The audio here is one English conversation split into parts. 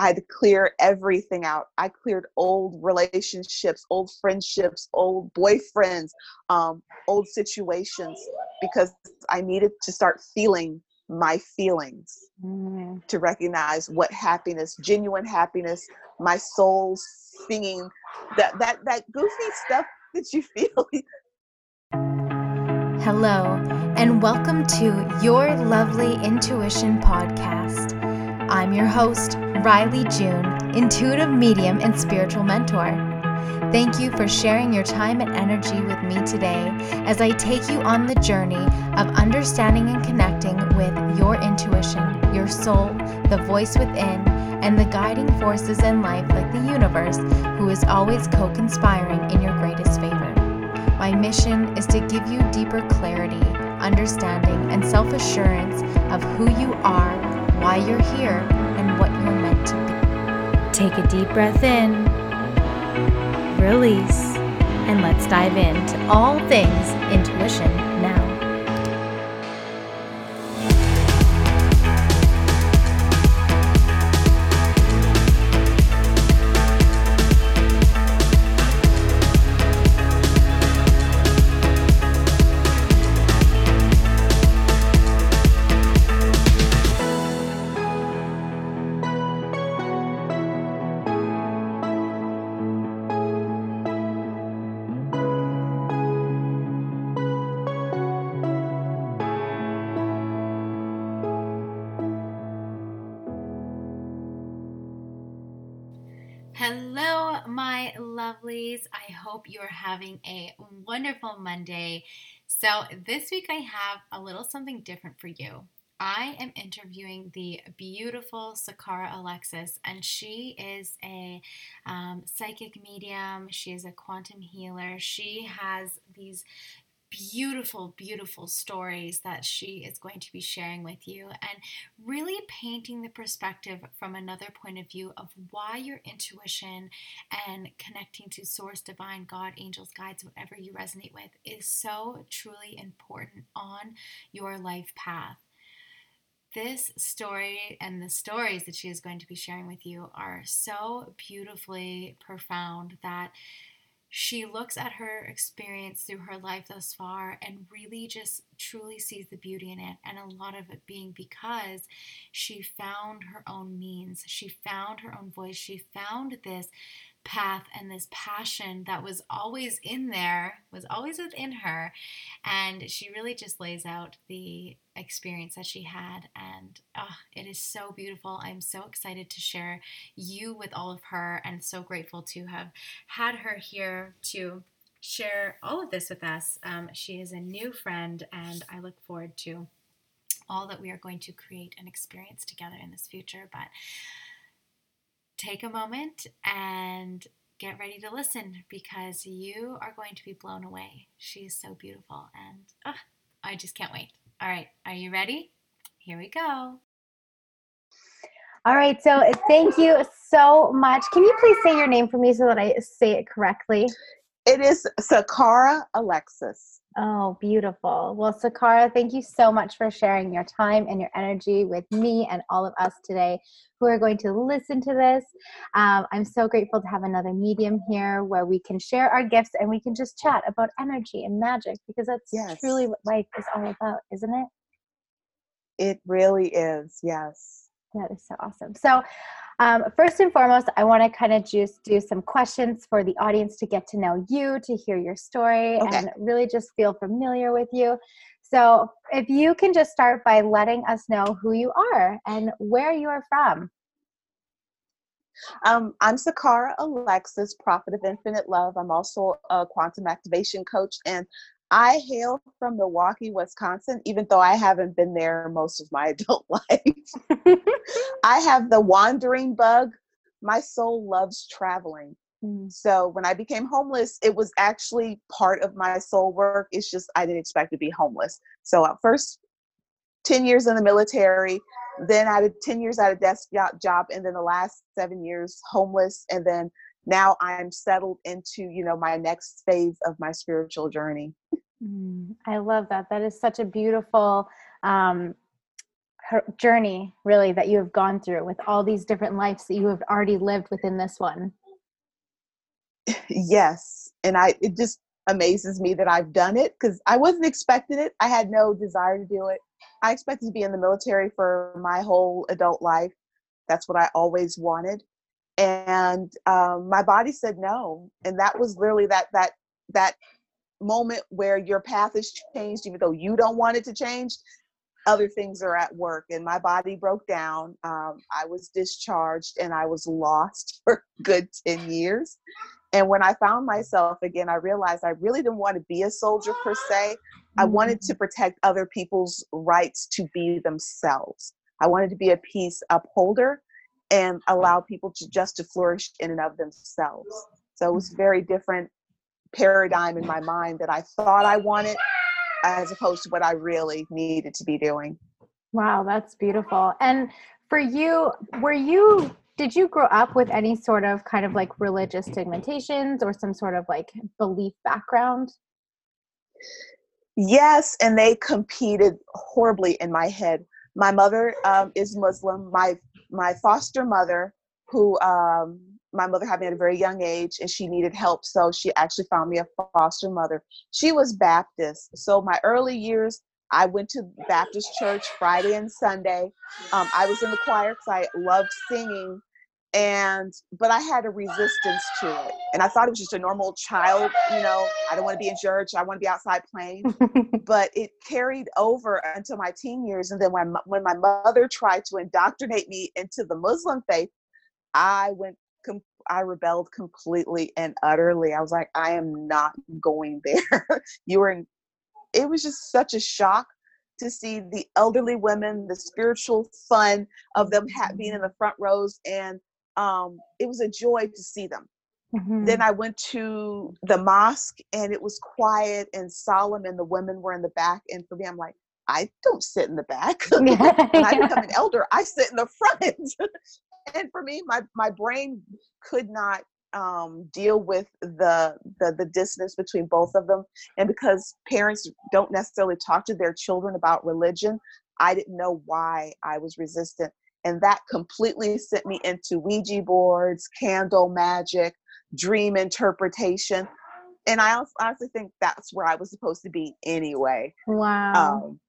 I had to clear everything out. I cleared old relationships, old friendships, old boyfriends, um, old situations because I needed to start feeling my feelings mm. to recognize what happiness, genuine happiness, my soul singing that that that goofy stuff that you feel. Hello, and welcome to Your Lovely Intuition podcast. I'm your host, Riley June, intuitive medium and spiritual mentor. Thank you for sharing your time and energy with me today as I take you on the journey of understanding and connecting with your intuition, your soul, the voice within, and the guiding forces in life like the universe, who is always co conspiring in your greatest favor. My mission is to give you deeper clarity, understanding, and self assurance of who you are, why you're here, and what you're. Take a deep breath in, release, and let's dive into all things intuition now. Lovelies. I hope you're having a wonderful Monday. So, this week I have a little something different for you. I am interviewing the beautiful Saqara Alexis, and she is a um, psychic medium. She is a quantum healer. She has these beautiful, beautiful stories that she is going to be sharing with you and really painting the perspective from another point of view of why your intuition and connecting to source, divine, God, angels, guides, whatever you resonate with is so truly important on your life path. This story and the stories that she is going to be sharing with you are so beautifully profound that she looks at her experience through her life thus far and really just truly sees the beauty in it. And a lot of it being because she found her own means, she found her own voice, she found this path and this passion that was always in there, was always within her. And she really just lays out the experience that she had. And oh, it is so beautiful. I'm so excited to share you with all of her and so grateful to have had her here to share all of this with us. Um, she is a new friend, and I look forward to all that we are going to create and experience together in this future. But take a moment and get ready to listen because you are going to be blown away. She is so beautiful and oh, I just can't wait. All right, are you ready? Here we go. All right, so uh, thank you so much. Can you please say your name for me so that I say it correctly? It is Saqara Alexis. Oh, beautiful. Well, Saqara, thank you so much for sharing your time and your energy with me and all of us today who are going to listen to this. Um, I'm so grateful to have another medium here where we can share our gifts and we can just chat about energy and magic because that's yes. truly what life is all about, isn't it? It really is, yes. That is so awesome. So, um, first and foremost, I want to kind of just do some questions for the audience to get to know you, to hear your story, okay. and really just feel familiar with you. So, if you can just start by letting us know who you are and where you are from. Um, I'm Saqara Alexis, Prophet of Infinite Love. I'm also a quantum activation coach, and I hail from Milwaukee, Wisconsin, even though I haven't been there most of my adult life. I have the wandering bug. My soul loves traveling. Mm. So when I became homeless, it was actually part of my soul work. It's just I didn't expect to be homeless. So at first, 10 years in the military, then I did 10 years at a desk job, and then the last seven years homeless, and then now I'm settled into, you know, my next phase of my spiritual journey. Mm, I love that. That is such a beautiful um, journey really that you have gone through with all these different lives that you have already lived within this one. Yes and i it just amazes me that i've done it because i wasn't expecting it. I had no desire to do it. I expected to be in the military for my whole adult life. That's what i always wanted. And um, my body said no and that was literally that that that moment where your path has changed even though you don't want it to change other things are at work and my body broke down. Um, i was discharged and i was lost for good 10 years. And when i found myself again i realized i really didn't want to be a soldier per se. I wanted to mm. protect other people's rights to be themselves. I wanted to be a peace upholder and allow people to just to flourish in and of themselves. So it was very different paradigm in my mind that I thought I wanted as opposed to what I really needed to be doing. Wow, that's beautiful. And for you, were you did you grow up with any sort of kind of like religious stigmatations or some sort of like belief background? Yes, and they competed horribly in my head. My mother um, is Muslim. My my foster mother, who um, my mother had me at a very young age and she needed help so she actually found me a foster mother. She was baptist so my early years i went to baptist church friday and sunday. Um, i was in the choir because i loved singing and but i had a resistance to it and i thought it was just a normal child you know i don't want to be in church i want to be outside playing but it carried over until my teen years and then when, when my mother tried to indoctrinate me into the muslim faith I went com- I rebelled completely and utterly. I was like, I am not going there. you were in, it was just such a shock to see the elderly women, the spiritual fun of them ha- being in the front rows. And um, it was a joy to see them. Mm-hmm. Then I went to the mosque and it was quiet and solemn, and the women were in the back. And for me, I'm like, I don't sit in the back. when I become an elder, I sit in the front. And for me, my my brain could not um, deal with the, the the distance between both of them, and because parents don't necessarily talk to their children about religion, I didn't know why I was resistant, and that completely sent me into Ouija boards, candle magic, dream interpretation, and I honestly think that's where I was supposed to be anyway. Wow. Um,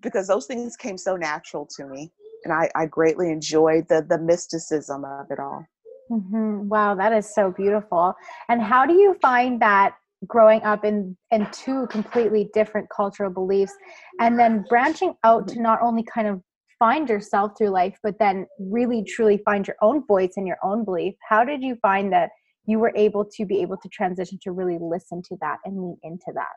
because those things came so natural to me and I, I greatly enjoyed the the mysticism of it all. Mm-hmm. Wow, that is so beautiful. And how do you find that growing up in in two completely different cultural beliefs, and then branching out to not only kind of find yourself through life, but then really truly find your own voice and your own belief? How did you find that you were able to be able to transition to really listen to that and lean into that?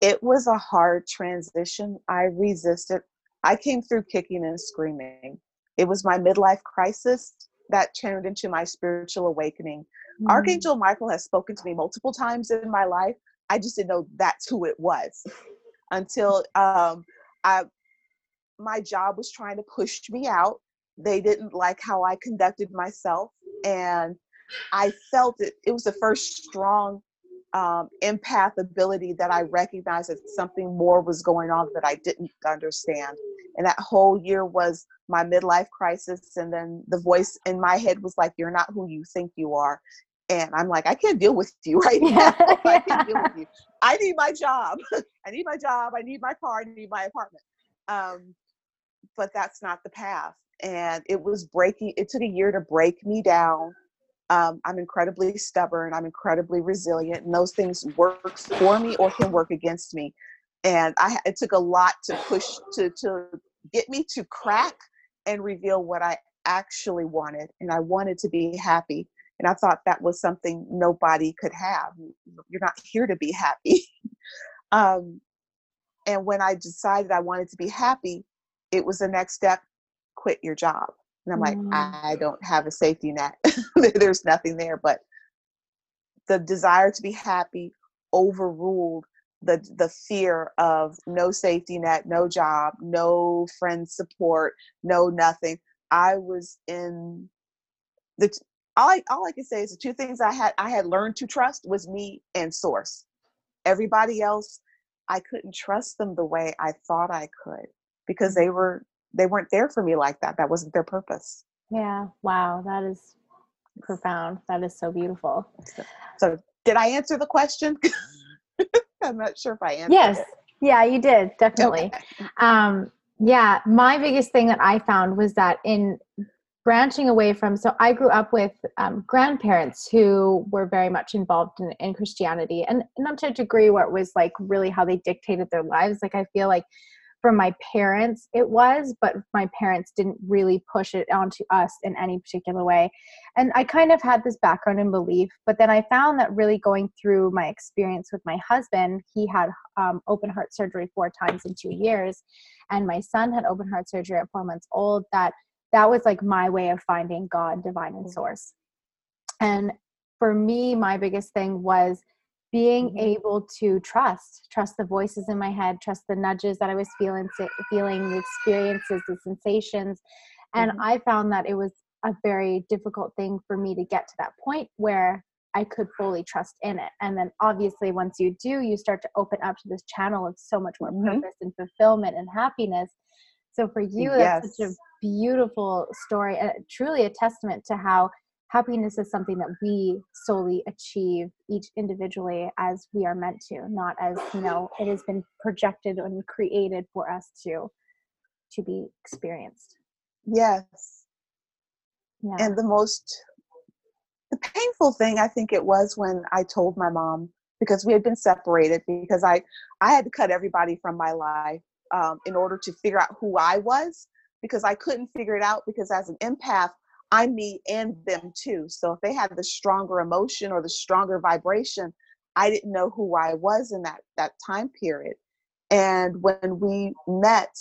It was a hard transition. I resisted I came through kicking and screaming. It was my midlife crisis that turned into my spiritual awakening. Mm. Archangel Michael has spoken to me multiple times in my life. I just didn't know that's who it was until um, I, my job was trying to push me out. They didn't like how I conducted myself, and I felt it. It was the first strong um, empath ability that I recognized that something more was going on that I didn't understand. And that whole year was my midlife crisis. And then the voice in my head was like, You're not who you think you are. And I'm like, I can't deal with you right now. I can't deal with you. I need my job. I need my job. I need my car. I need my apartment. Um, but that's not the path. And it was breaking, it took a year to break me down um, I'm incredibly stubborn. I'm incredibly resilient, and those things work for me or can work against me. And I, it took a lot to push to to get me to crack and reveal what I actually wanted, and I wanted to be happy. And I thought that was something nobody could have. You're not here to be happy. um, and when I decided I wanted to be happy, it was the next step: quit your job and I'm like, mm. I don't have a safety net. There's nothing there. But the desire to be happy overruled the the fear of no safety net, no job, no friend support, no nothing. I was in the all I all I can say is the two things I had I had learned to trust was me and source. Everybody else, I couldn't trust them the way I thought I could. because they were they weren't there for me like that. That wasn't their purpose. Yeah. Wow. That is profound. That is so beautiful. So, so did I answer the question? I'm not sure if I answered. Yes. It. Yeah, you did. Definitely. Okay. Um, yeah. My biggest thing that I found was that in branching away from, so I grew up with um, grandparents who were very much involved in, in Christianity and not to a degree where it was like really how they dictated their lives. Like I feel like from my parents it was but my parents didn't really push it onto us in any particular way. And i kind of had this background in belief but then i found that really going through my experience with my husband he had um, open heart surgery four times in two years and my son had open heart surgery at four months old that that was like my way of finding god divine and source. And for me my biggest thing was being mm-hmm. able to trust trust the voices in my head trust the nudges that i was feeling feeling the experiences the sensations and mm-hmm. i found that it was a very difficult thing for me to get to that point where i could fully trust in it and then obviously once you do you start to open up to this channel of so much more mm-hmm. purpose and fulfillment and happiness so for you that's such a beautiful story and truly a testament to how happiness is something that we solely achieve each individually as we are meant to not as you know it has been projected and created for us to to be experienced yes yeah. and the most the painful thing i think it was when i told my mom because we had been separated because i i had to cut everybody from my life um, in order to figure out who i was because i couldn't figure it out because as an empath I'm me and them too. So if they had the stronger emotion or the stronger vibration, I didn't know who I was in that that time period. And when we met,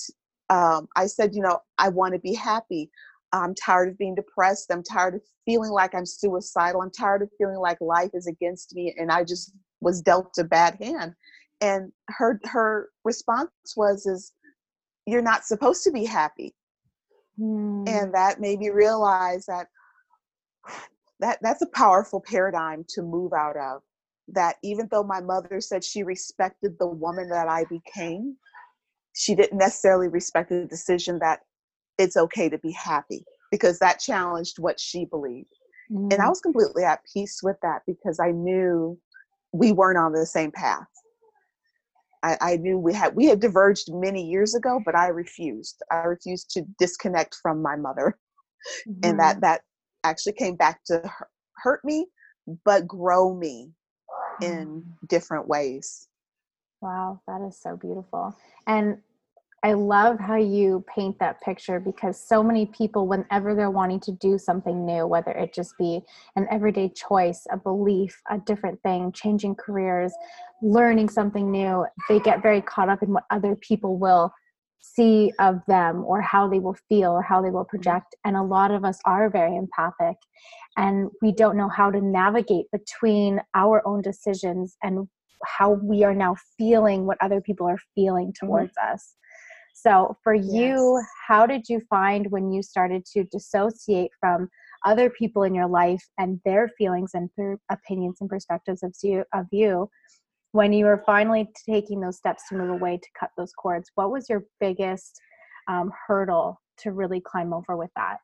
um, I said, you know, I want to be happy. I'm tired of being depressed. I'm tired of feeling like I'm suicidal. I'm tired of feeling like life is against me, and I just was dealt a bad hand. And her her response was, "Is you're not supposed to be happy. Mm. And that made me realize that that that's a powerful paradigm to move out of. That even though my mother said she respected the woman that I became, she didn't necessarily respect the decision that it's okay to be happy because that challenged what she believed. Mm. And I mm. was completely at peace with that because I knew we weren't on the same path. I, I knew we had we had diverged many years ago, but I refused. I refused to disconnect from my mother, mm-hmm. and that mm-hmm. that actually came back to hurt me, but grow me in mm. different ways. Wow, that is so beautiful. And I love how you paint that picture because so many people, whenever they're wanting to do something new, whether it just be an everyday choice, a belief, a different thing, changing careers, learning something new, they get very caught up in what other people will see of them or how they will feel or how they will project. And a lot of us are very empathic and we don't know how to navigate between our own decisions and how we are now feeling what other people are feeling mm-hmm. towards mm-hmm. us. So, for you, how did you find when you started to dissociate from other people in your life and their feelings and their opinions and perspectives of you, of you when you were finally taking those steps to move away to cut those cords? What was your biggest um, hurdle to really climb over with that?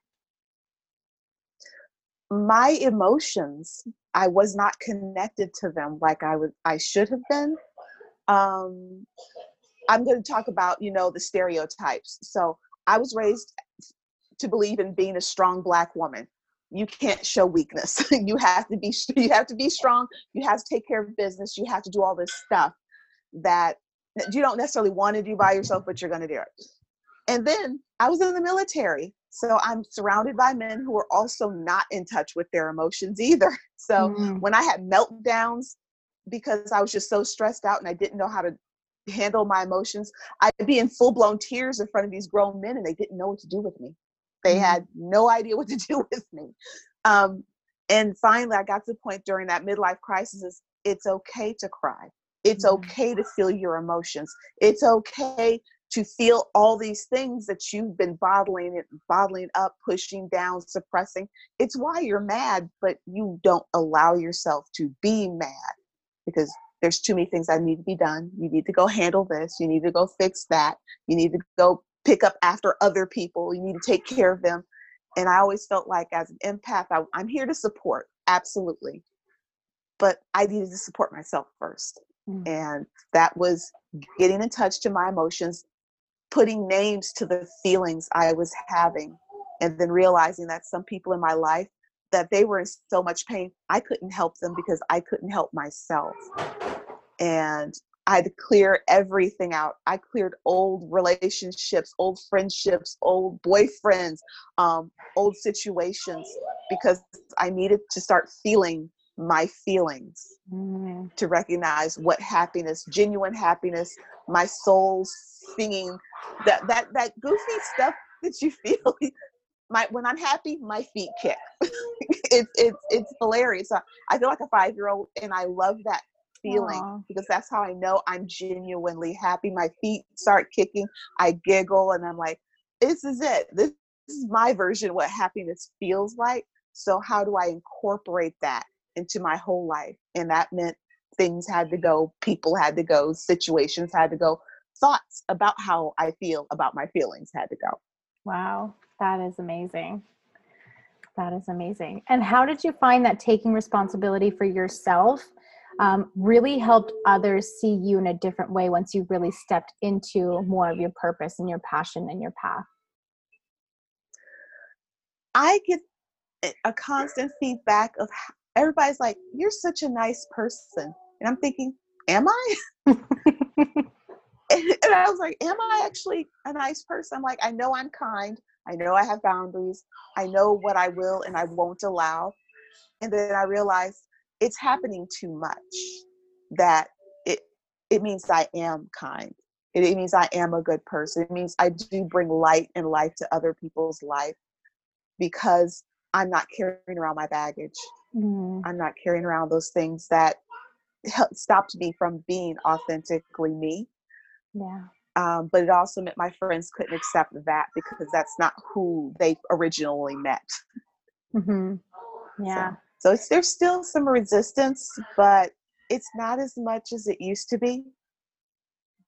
My emotions, I was not connected to them like I would I should have been. Um, I'm going to talk about, you know, the stereotypes. So I was raised to believe in being a strong black woman. You can't show weakness. you have to be you have to be strong. You have to take care of business. You have to do all this stuff that you don't necessarily want to do by yourself, but you're going to do it. And then I was in the military. So I'm surrounded by men who are also not in touch with their emotions either. So mm. when I had meltdowns because I was just so stressed out and I didn't know how to handle my emotions. I'd be in full blown tears in front of these grown men and they didn't know what to do with me. They mm-hmm. had no idea what to do with me. Um, and finally, I got to the point during that midlife crisis is it's okay to cry. It's mm-hmm. okay to feel your emotions. It's okay to feel all these things that you've been bottling it, bottling up, pushing down, suppressing. It's why you're mad, but you don't allow yourself to be mad because there's too many things that need to be done. You need to go handle this. You need to go fix that. You need to go pick up after other people. You need to take care of them. And I always felt like as an empath, I, I'm here to support, absolutely. But I needed to support myself first. Mm. And that was getting in touch to my emotions, putting names to the feelings I was having, and then realizing that some people in my life that they were in so much pain, I couldn't help them because I couldn't help myself. And I had to clear everything out. I cleared old relationships, old friendships, old boyfriends, um, old situations because I needed to start feeling my feelings mm. to recognize what happiness, genuine happiness, my soul singing that that that goofy stuff that you feel. My when I'm happy, my feet kick. it's it's it's hilarious. I feel like a five year old, and I love that feeling Aww. because that's how I know I'm genuinely happy. My feet start kicking, I giggle, and I'm like, this is it. This, this is my version of what happiness feels like. So, how do I incorporate that into my whole life? And that meant things had to go, people had to go, situations had to go, thoughts about how I feel about my feelings had to go. Wow, that is amazing. That is amazing. And how did you find that taking responsibility for yourself um, really helped others see you in a different way once you really stepped into more of your purpose and your passion and your path? I get a constant feedback of everybody's like, You're such a nice person. And I'm thinking, Am I? and, I was like, Am I actually a nice person? I'm like, I know I'm kind. I know I have boundaries. I know what I will and I won't allow. And then I realized it's happening too much that it it means I am kind. It, it means I am a good person. It means I do bring light and life to other people's life because I'm not carrying around my baggage. Mm. I'm not carrying around those things that stopped me from being authentically me. Yeah. Um, but it also meant my friends couldn't accept that because that's not who they originally met. Mm-hmm. Yeah. So, so it's, there's still some resistance, but it's not as much as it used to be.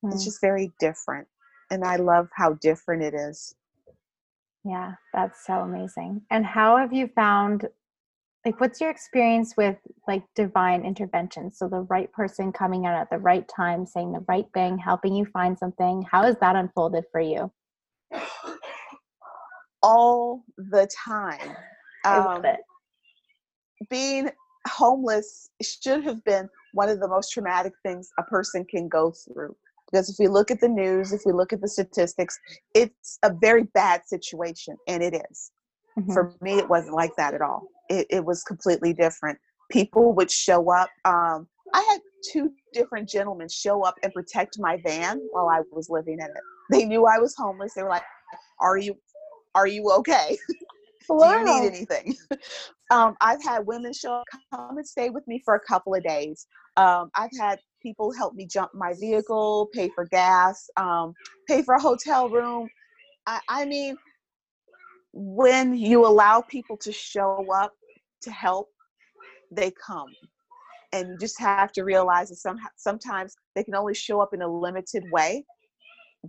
Mm-hmm. It's just very different. And I love how different it is. Yeah, that's so amazing. And how have you found like what's your experience with like divine intervention? So the right person coming out at the right time, saying the right thing, helping you find something. How has that unfolded for you? All the time. I love um, it being homeless should have been one of the most traumatic things a person can go through. Because if we look at the news, if we look at the statistics, it's a very bad situation, and it is. Mm-hmm. For me, it wasn't like that at all. It, it was completely different. People would show up. Um, I had two different gentlemen show up and protect my van while I was living in it. They knew I was homeless. They were like, "Are you, are you okay?" Wow. Do you need anything? um, I've had women show up, come and stay with me for a couple of days. Um, I've had people help me jump my vehicle, pay for gas, um, pay for a hotel room. I, I mean, when you allow people to show up to help, they come. And you just have to realize that some, sometimes they can only show up in a limited way,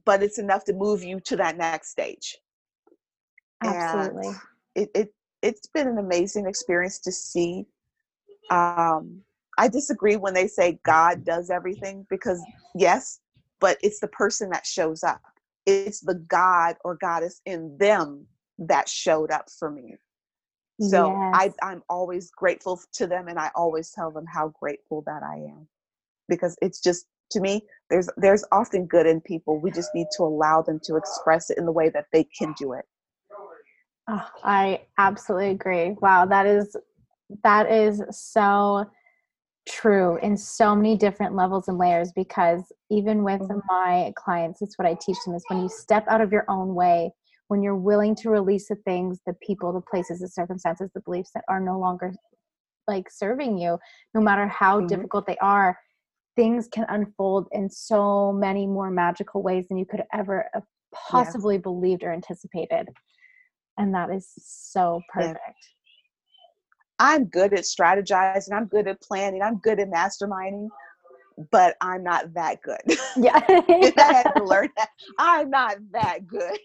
but it's enough to move you to that next stage. Absolutely. And it, it it's been an amazing experience to see. Um, I disagree when they say God does everything because yes, but it's the person that shows up. It's the God or goddess in them that showed up for me. So yes. I, I'm always grateful to them, and I always tell them how grateful that I am, because it's just to me there's there's often good in people. We just need to allow them to express it in the way that they can do it. Oh, I absolutely agree. Wow, that is that is so true in so many different levels and layers because even with mm-hmm. my clients it's what I teach them is when you step out of your own way when you're willing to release the things the people the places the circumstances the beliefs that are no longer like serving you no matter how mm-hmm. difficult they are things can unfold in so many more magical ways than you could ever have possibly yes. believed or anticipated and that is so perfect yeah. i'm good at strategizing i'm good at planning i'm good at masterminding but I'm not that good. Yeah. I had to learn that I'm not that good.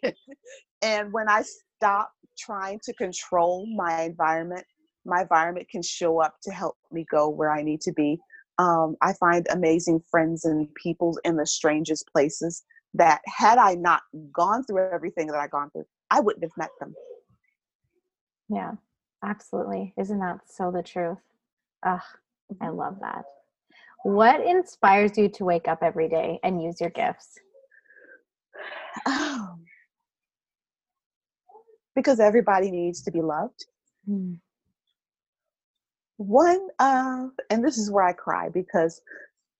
and when I stop trying to control my environment, my environment can show up to help me go where I need to be. Um, I find amazing friends and people in the strangest places that had I not gone through everything that I gone through, I wouldn't have met them. Yeah, absolutely. Isn't that so the truth? Ugh, I Mm-hmm. love that. What inspires you to wake up every day and use your gifts? Oh. Because everybody needs to be loved. Hmm. One, of, and this is where I cry because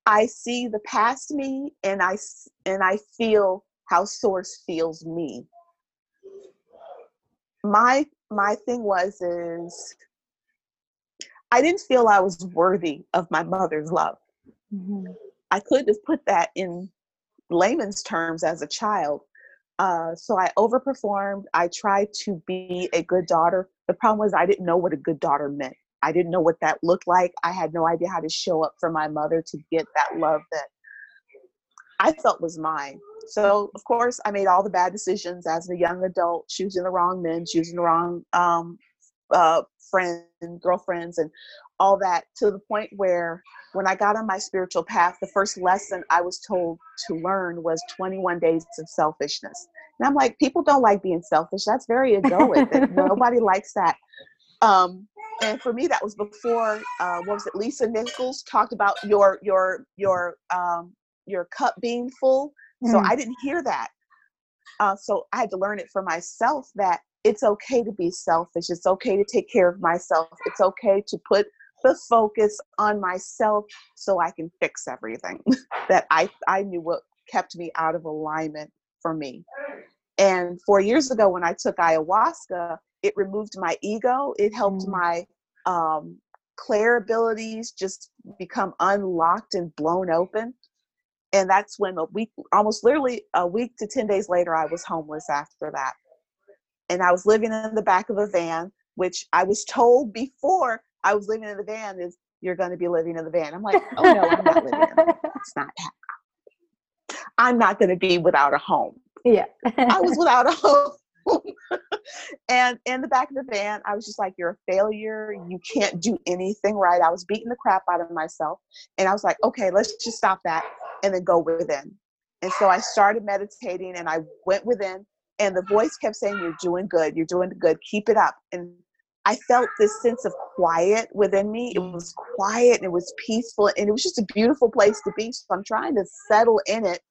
I see the past me and I and I feel how Source feels me. My my thing was is I didn't feel I was worthy of my mother's love. Mhm. I could have put that in layman's terms as a child. Uh, so I overperformed. I tried to be a good daughter. The problem was I didn't know what a good daughter meant. I didn't know what that looked like. I had no idea how to show up for my mother to get that love that I felt was mine. So of course I made all the bad decisions as a young adult, choosing the wrong men, choosing the wrong um, uh, friends, girlfriends, and all that to the point where when I got on my spiritual path, the first lesson I was told to learn was 21 days of selfishness. And I'm like, people don't like being selfish. That's very egoic. Nobody likes that. Um, and for me, that was before uh, what was it? Lisa Nichols talked about your your your um, your cup being full. So Mm. I didn't hear that. Uh, so I had to learn it for myself that it's okay to be selfish. It's okay to take care of myself. It's okay to put the focus on myself so I can fix everything that I, I knew what kept me out of alignment for me. And four years ago, when I took ayahuasca, it removed my ego. It helped Mm. my um, clair abilities just become unlocked and blown open and that's when a week almost literally a week to 10 days later i was homeless after that. And i was living in the back of a van which i was told before i was living in the van is you're going to be living in the van. I'm like oh no i'm not living in the van. It's not happening i'm not going to be without a home. Yeah. i was without a home and in the back of the van i was just like you're a failure. You can't do anything right. I was beating the crap out of myself and i was like okay let's just stop that and then go within. And so i started meditating and i went within and the voice kept saying you're doing good. You're doing good. Keep it up. And i felt this sense of quiet within me. It was quiet and it was peaceful and it was just a beautiful place to be. So i'm trying to settle in it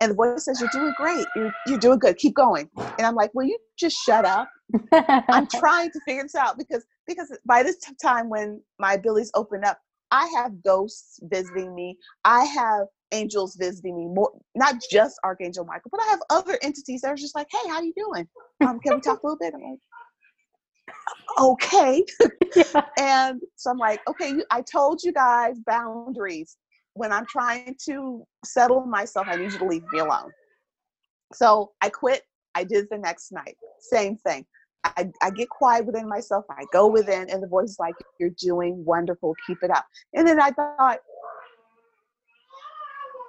and the voice says you're doing great. You're, you're doing good. Keep going. And i'm like will you just shut up? I'm trying to figure this out because because by this time when my abilities open up i have ghosts visiting me. I have angels visiting me more not just archangel michael but i have other entities that are just like hey how you doing? Um, can we talk a little bit? I'm like okay. Yeah. and so i'm like okay i told you guys boundaries when i'm trying to settle myself i need you to leave me alone. So i quit i did the next night same thing. I, I get quiet within myself i go within and the voice is like you're doing wonderful keep it up. And then i thought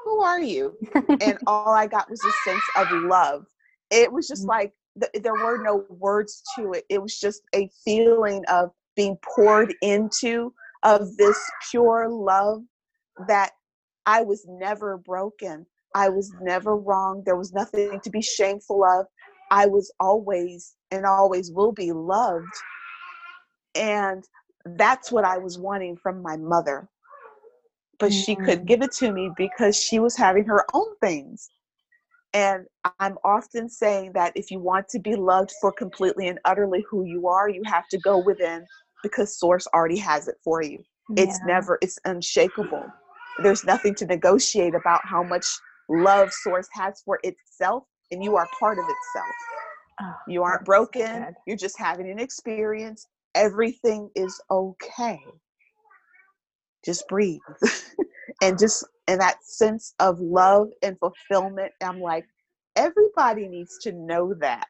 who are you? And all i got was a sense of love. It was just Mm. like th- there were no words to it. It was just a feeling of being poured into of this pure love that i was never broken. I was never wrong. There was nothing to be shameful of. I was always and always will be loved. And that's what i was wanting from my mother. But she couldn't Mm. give it to me because she was having her own things. And I'm often saying that if you want to be loved for completely and utterly who you are, you have to go within because Source already has it for you. It's never, it's unshakable. There's nothing to negotiate about how much love Source has for itself, and you are part of itself. Oh, You aren't that's so broken, you're just having an experience. Everything is okay. Just breathe. and just and that sense of love and fulfillment i'm like everybody needs to know that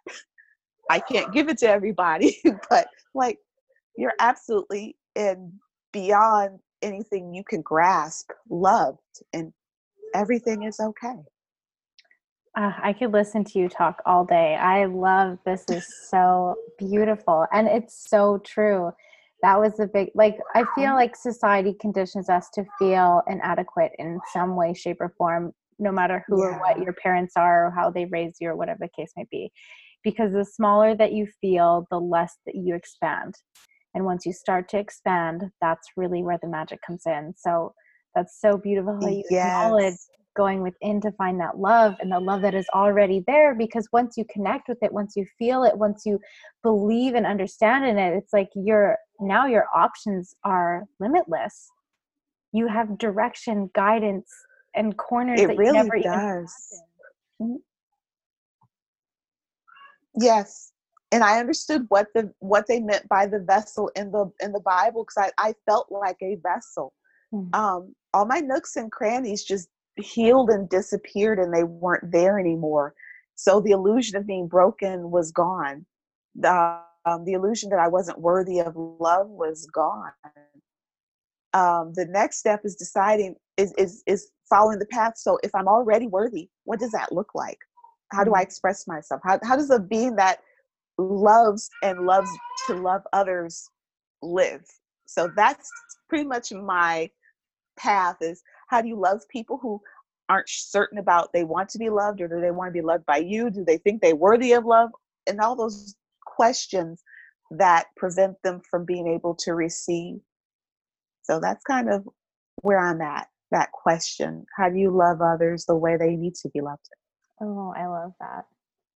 i can't give it to everybody but like you're absolutely and beyond anything you can grasp loved and everything is okay uh, I could listen to you talk all day. I love this is so beautiful and it's so true. That was the big like I feel like society conditions us to feel inadequate in some way shape or form no matter who or what your parents are or how they raised you or whatever the case may be. Because the smaller that you feel, the less that you expand. And once you start to expand, that's really where the magic comes in. So that's so beautiful how you acknowledge yes. going within to find that love and the love that is already there because once you connect with it once you feel it once you believe and understand in it it's like your now your options are limitless. You have direction guidance and corners it that you really never even does. imagined. Mm-hmm. yes and i understood what the what they meant by the vessel in the in the bible because I, I felt like a vessel. Mhm. um all my nooks and crannies just healed and disappeared and they weren't there anymore. So the illusion of being broken was gone. The um, the illusion that i wasn't worthy of love was gone. Um, the next step is deciding is is is following the path. So if i'm already worthy what does that look like? How do i Mhm. express myself? How, how does a being that loves and loves to love others live. So that's pretty much my path is how do you love people who aren't certain about they want to be loved or do they want to be loved by you? Do they think they're worthy of love? And all those questions that prevent them from being able to receive. So that's kind of where i'm at that question. How do you love others the way they need to be loved? Oh i love that.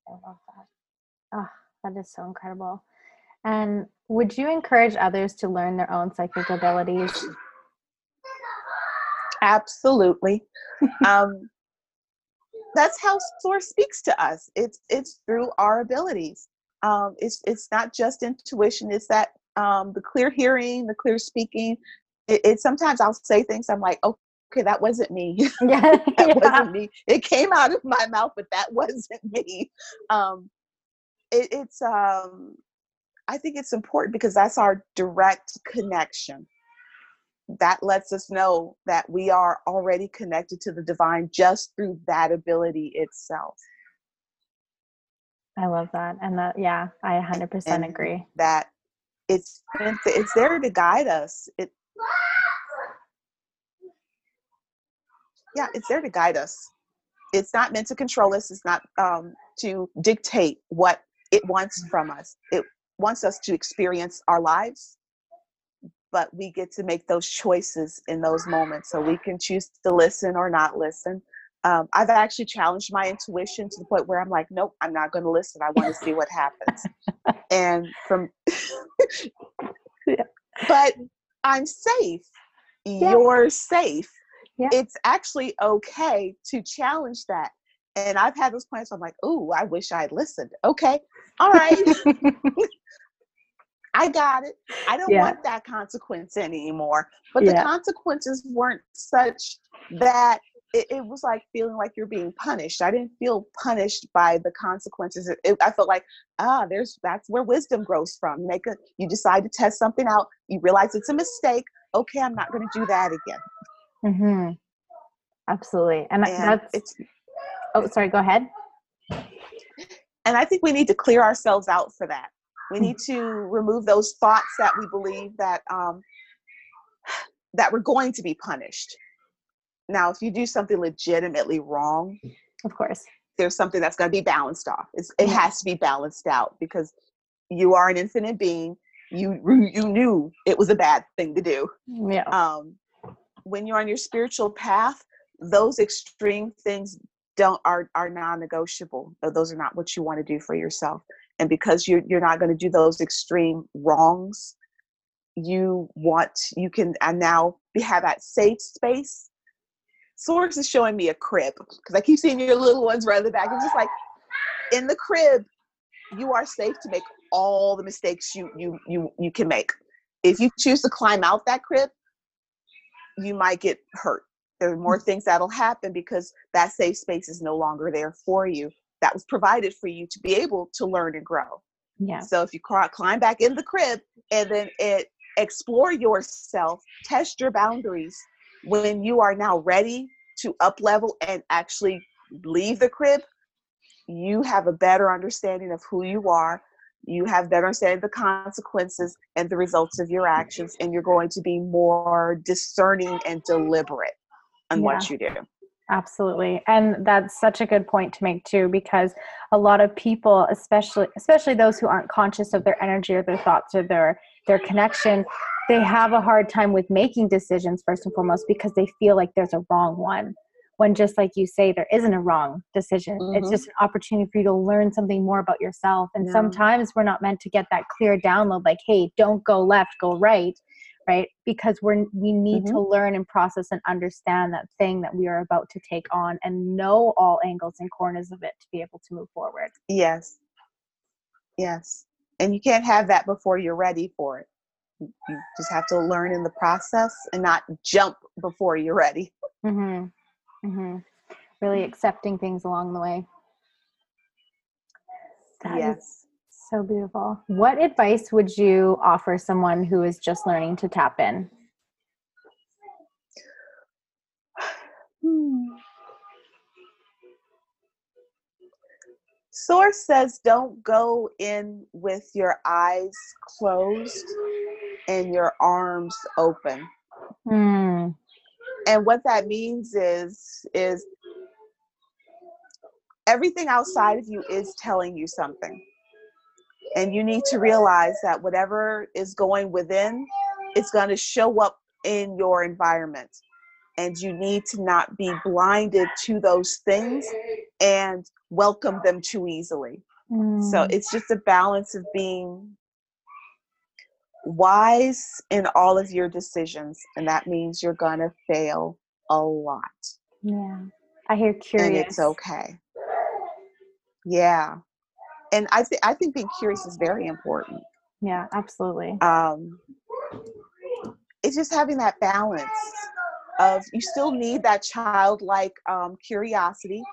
I love that. Oh that is so incredible. And would you encourage others to learn their own psychic abilities? Absolutely. Um that's how source speaks to us. It's it's through our abilities. Um it's it's not just intuition. It's that um the clear hearing the clear speaking. It, it sometimes i'll say things i'm like okay that wasn't me. Yeah, that yeah. wasn't me. It came out of my mouth but that wasn't me. Um it, it's um i think it's important because that's our direct connection that lets us know that we are already connected to the divine just through that ability itself I love that. And that, yeah, I 100% And agree. that it's it's there to guide us it yeah it's there to guide us it's not meant to control us it's not um, to dictate what it wants from us. It wants us to experience our lives but we get to make those choices in those moments. So we can choose to listen or not listen. Um, i've actually challenged my intuition to the point where i'm like nope i'm not going to listen. I want to see what happens. And from Yeah. but i'm safe. Yeah. you're safe. Yeah. it's actually okay to challenge that. And i've had those points where i'm like oh i wish i'd listened. Okay all right I got it. I don't Yeah. want that consequence anymore. But the consequences weren't such that it, it was like feeling like you're being punished. I didn't feel punished by the consequences. It, it- I felt like, ah, there's that's where wisdom grows from. Make a you decide to test something out. You realize it's a mistake. Okay, I'm not going to do that again. hmm Absolutely. And, And that's, it's oh, sorry, go ahead. And I think we need to clear ourselves out for that. We need to remove those thoughts that we believe that um, that we're going to be punished. Now, if you do something legitimately wrong, Of course. there's something that's going to be balanced off. It's, it has to be balanced out because you are an infinite being. You you knew it was a bad thing to do. Yeah. Um, when you're on your spiritual path, those extreme things don't are are non-negotiable. Those are not what you want to do for yourself. And because you're you're not going to do those extreme wrongs, you want you can and now have that safe space. Source is showing me a crib because I keep seeing your little ones the back. It's just like in the crib, you are safe to make all the mistakes you you you you can make. If you choose to climb out that crib, you might get hurt. There are more things that'll happen because that safe space is no longer there for you. That was provided for you to be able to learn and grow. Yeah. So if you climb back in the crib and then it explore yourself, test your boundaries when you are now ready to up level and actually leave the crib, you have a better understanding of who you are. You have better understanding of the consequences and the results of your actions, and you're going to be more discerning and deliberate on yeah. what you do. Absolutely. And that's such a good point to make too because a lot of people especially especially those who aren't conscious of their energy or their thoughts or their their connection they have a hard time with making decisions first and foremost because they feel like there's a wrong one when just like you say there isn't a wrong decision mm-hmm. it's just an opportunity for you to learn something more about yourself and yeah. sometimes we're not meant to get that clear download like hey don't go left go right right because we're we need mm-hmm. to learn and process and understand that thing that we are about to take on and know all angles and corners of it to be able to move forward yes yes and you can't have that before you're ready for it you just have to learn in the process and not jump before you're ready mm-hmm. Mm-hmm. Really accepting things along the way. That yes. So beautiful. What advice would you offer someone who is just learning to tap in? Hmm. Source says don't go in with your eyes closed and your arms open. Hmm and what that means is is everything outside of you is telling you something and you need to realize that whatever is going within is going to show up in your environment and you need to not be blinded to those things and welcome them too easily mm. so it's just a balance of being wise in all of your decisions, and that means you're gonna fail a lot. Yeah, I hear curious. And it's okay. Yeah, and I think I think being curious is very important. Yeah, absolutely. Um, it's just having that balance of you still need that childlike um, curiosity,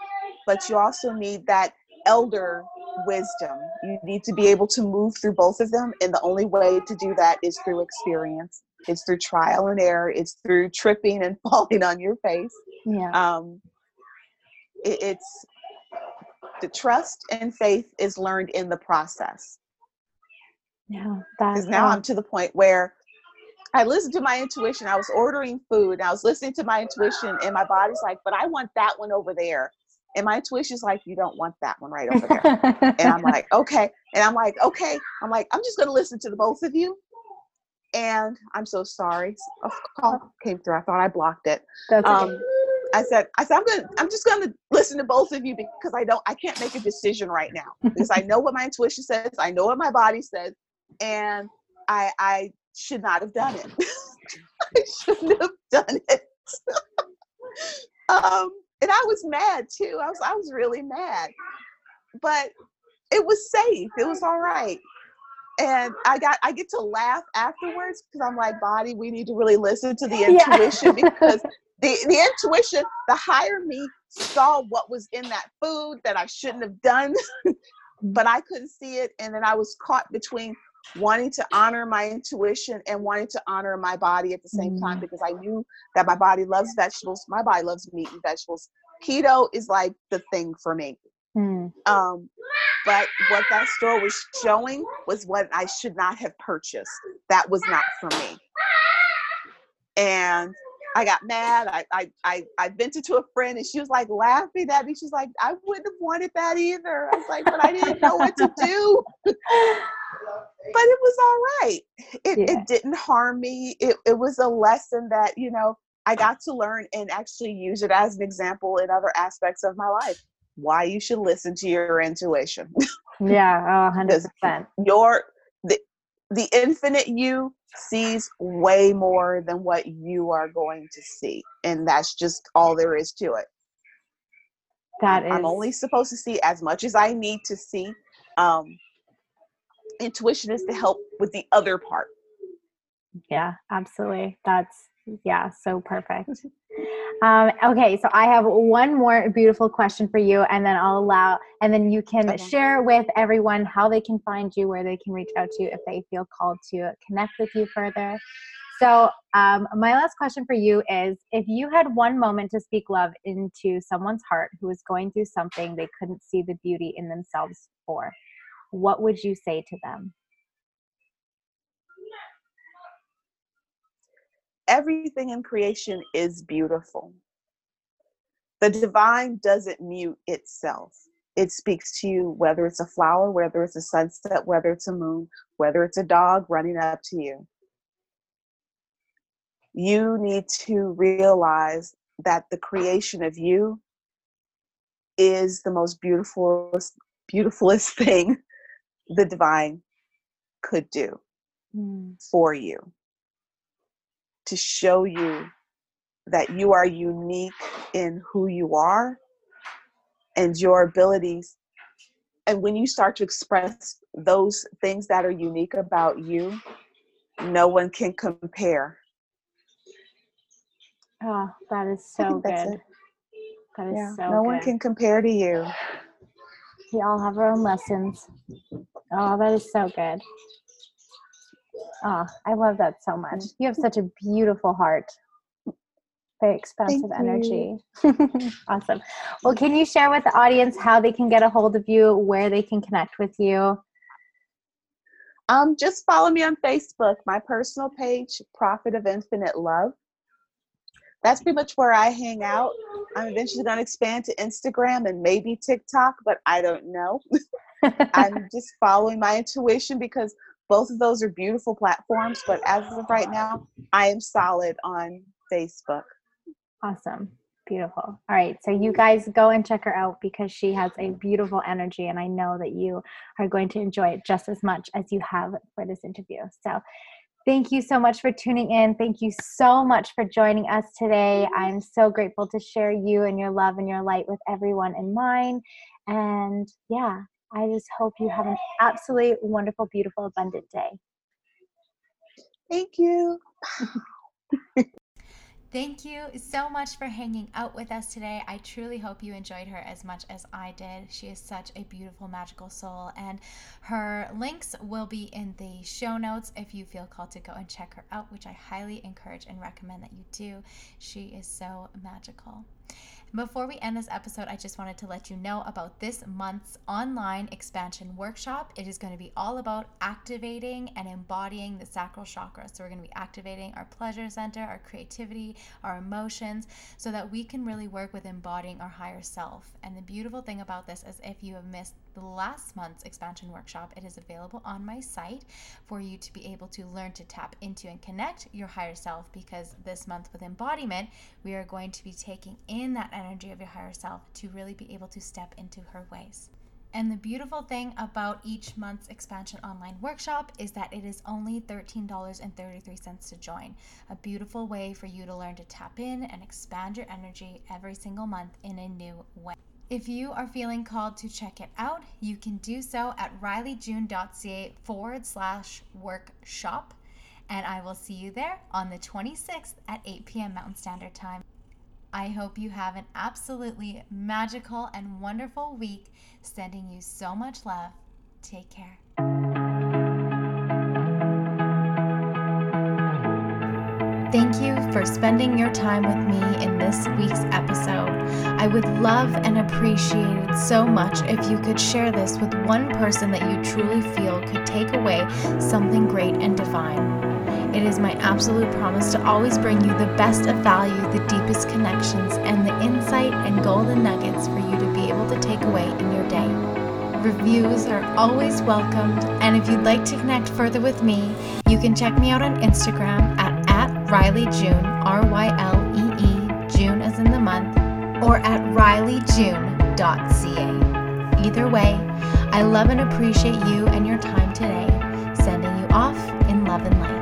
but you also need that elder wisdom. You need to be able to move through both of them. And the only way to do that is through experience. It's through trial and error. It's through tripping and falling on your face. Yeah. Um, it, it's the trust and faith is learned in the process. Yeah. Because now I'm to the point where I listened to my intuition. I was ordering food. I was listening to my intuition, and my body's like, but I want that one over there. And my intuition's like, you don't want that one right over there. and I'm like, okay. And I'm like, okay. I'm like, I'm just going to listen to the both of you. And I'm so sorry. A call came through. I thought I blocked it. That's um, okay. I said, I said, I'm going I'm just going to listen to both of you because I don't, I can't make a decision right now because I know what my intuition says. I know what my body says. And I, I should not have done it. I shouldn't have done it. um, and I was mad too. I was I was really mad, but it was safe. It was all right. And I got I get to laugh afterwards because I'm like, body, we need to really listen to the intuition yeah. because the the intuition, the higher me saw what was in that food that I shouldn't have done, but I couldn't see it, and then I was caught between wanting to honor my intuition and wanting to honor my body at the same mm. time because I knew that my body loves vegetables. My body loves meat and vegetables. Keto is like the thing for me. Mm. Um, but what that store was showing was what I should not have purchased. That was not for me. And I got mad. I, I I I vented to a friend and she was like laughing at me. She's like, I wouldn't have wanted that either. I was like, but I didn't know what to do. but it was all right. It, yeah. it didn't harm me. It, it was a lesson that, you know, I got to learn and actually use it as an example in other aspects of my life. Why you should listen to your intuition. yeah, oh, 100%. your the, infinite you sees way more than what you are going to see. And that's just all there is to it. That is... I'm only supposed to see as much as I need to see. Um, intuition is to help with the other part. Yeah, absolutely. That's yeah, so perfect. Um, okay, so I have one more beautiful question for you, and then I'll allow, and then you can Okay. share with everyone how they can find you, where they can reach out to you if they feel called to connect with you further. So, um, my last question for you is if you had one moment to speak love into someone's heart who was going through something they couldn't see the beauty in themselves for, what would you say to them? Everything in creation is beautiful. The divine doesn't mute itself. It speaks to you whether it's a flower, whether it's a sunset, whether it's a moon, whether it's a dog running up to you. You need to realize that the creation of you is the most beautiful, beautifulest thing the divine could do hmm. for you to show you that you are unique in who you are and your abilities. And when you start to express those things that are unique about you, no one can compare. Oh, that is so good. it. That is Yeah, so no good. one can compare to you. We all have our own lessons. Oh, that is so good. Oh, I love that so much. You have such a beautiful heart. Very expansive energy. awesome. Well, can you share with the audience how they can get a hold of you, where they can connect with you? Um, just follow me on Facebook, my personal page, Prophet of Infinite Love. That's pretty much where I hang out. I'm eventually going to expand to Instagram and maybe TikTok, but I don't know. I'm just following my intuition because both of those are beautiful platforms. But as of right now, I am solid on Facebook. Awesome. Beautiful. All right. So you guys go and check her out because she has a beautiful energy and I know that you are going to enjoy it just as much as you have for this interview. So thank you so much for tuning in. Thank you so much for joining us today. I'm so grateful to share you and your love and your light with everyone in mine. And yeah, I just hope you have an absolutely wonderful, beautiful, abundant day. Thank you. Thank you so much for hanging out with us today. I truly hope you enjoyed her as much as I did. She is such a beautiful, magical soul, and her links will be in the show notes if you feel called to go and check her out, which I highly encourage and recommend that you do. She is so magical. Before we end this episode, I just wanted to let you know about this month's online expansion workshop. It is going to be all about activating and embodying the sacral chakra. So, we're going to be activating our pleasure center, our creativity, our emotions, so that we can really work with embodying our higher self. And the beautiful thing about this is if you have missed last month's expansion workshop, it is available on my site for you to be able to learn to tap into and connect your higher self because this month with embodiment, we are going to be taking in that energy of your higher self to really be able to step into her ways. And the beautiful thing about each month's expansion online workshop is that it is only $13.33 to join. A beautiful way for you to learn to tap in and expand your energy every single month in a new way. If you are feeling called to check it out, you can do so at ryleejune.ca forward slash workshop. And I will see you there on the 26th at 8 p.m. Mountain Standard Time. I hope you have an absolutely magical and wonderful week. Sending you so much love. Take care. Thank you for spending your time with me in this week's episode. I would love and appreciate it so much if you could share this with one person that you truly feel could take away something great and divine. It is my absolute promise to always bring you the best of value, the deepest connections, and the insight and golden nuggets for you to be able to take away in your day. Reviews are always welcomed, and if you'd like to connect further with me, you can check me out on Instagram at, at Rylee June, R Y L E E, June as in the month, or at ryleejune.ca. Either way, I love and appreciate you and your time today, sending you off in love and light.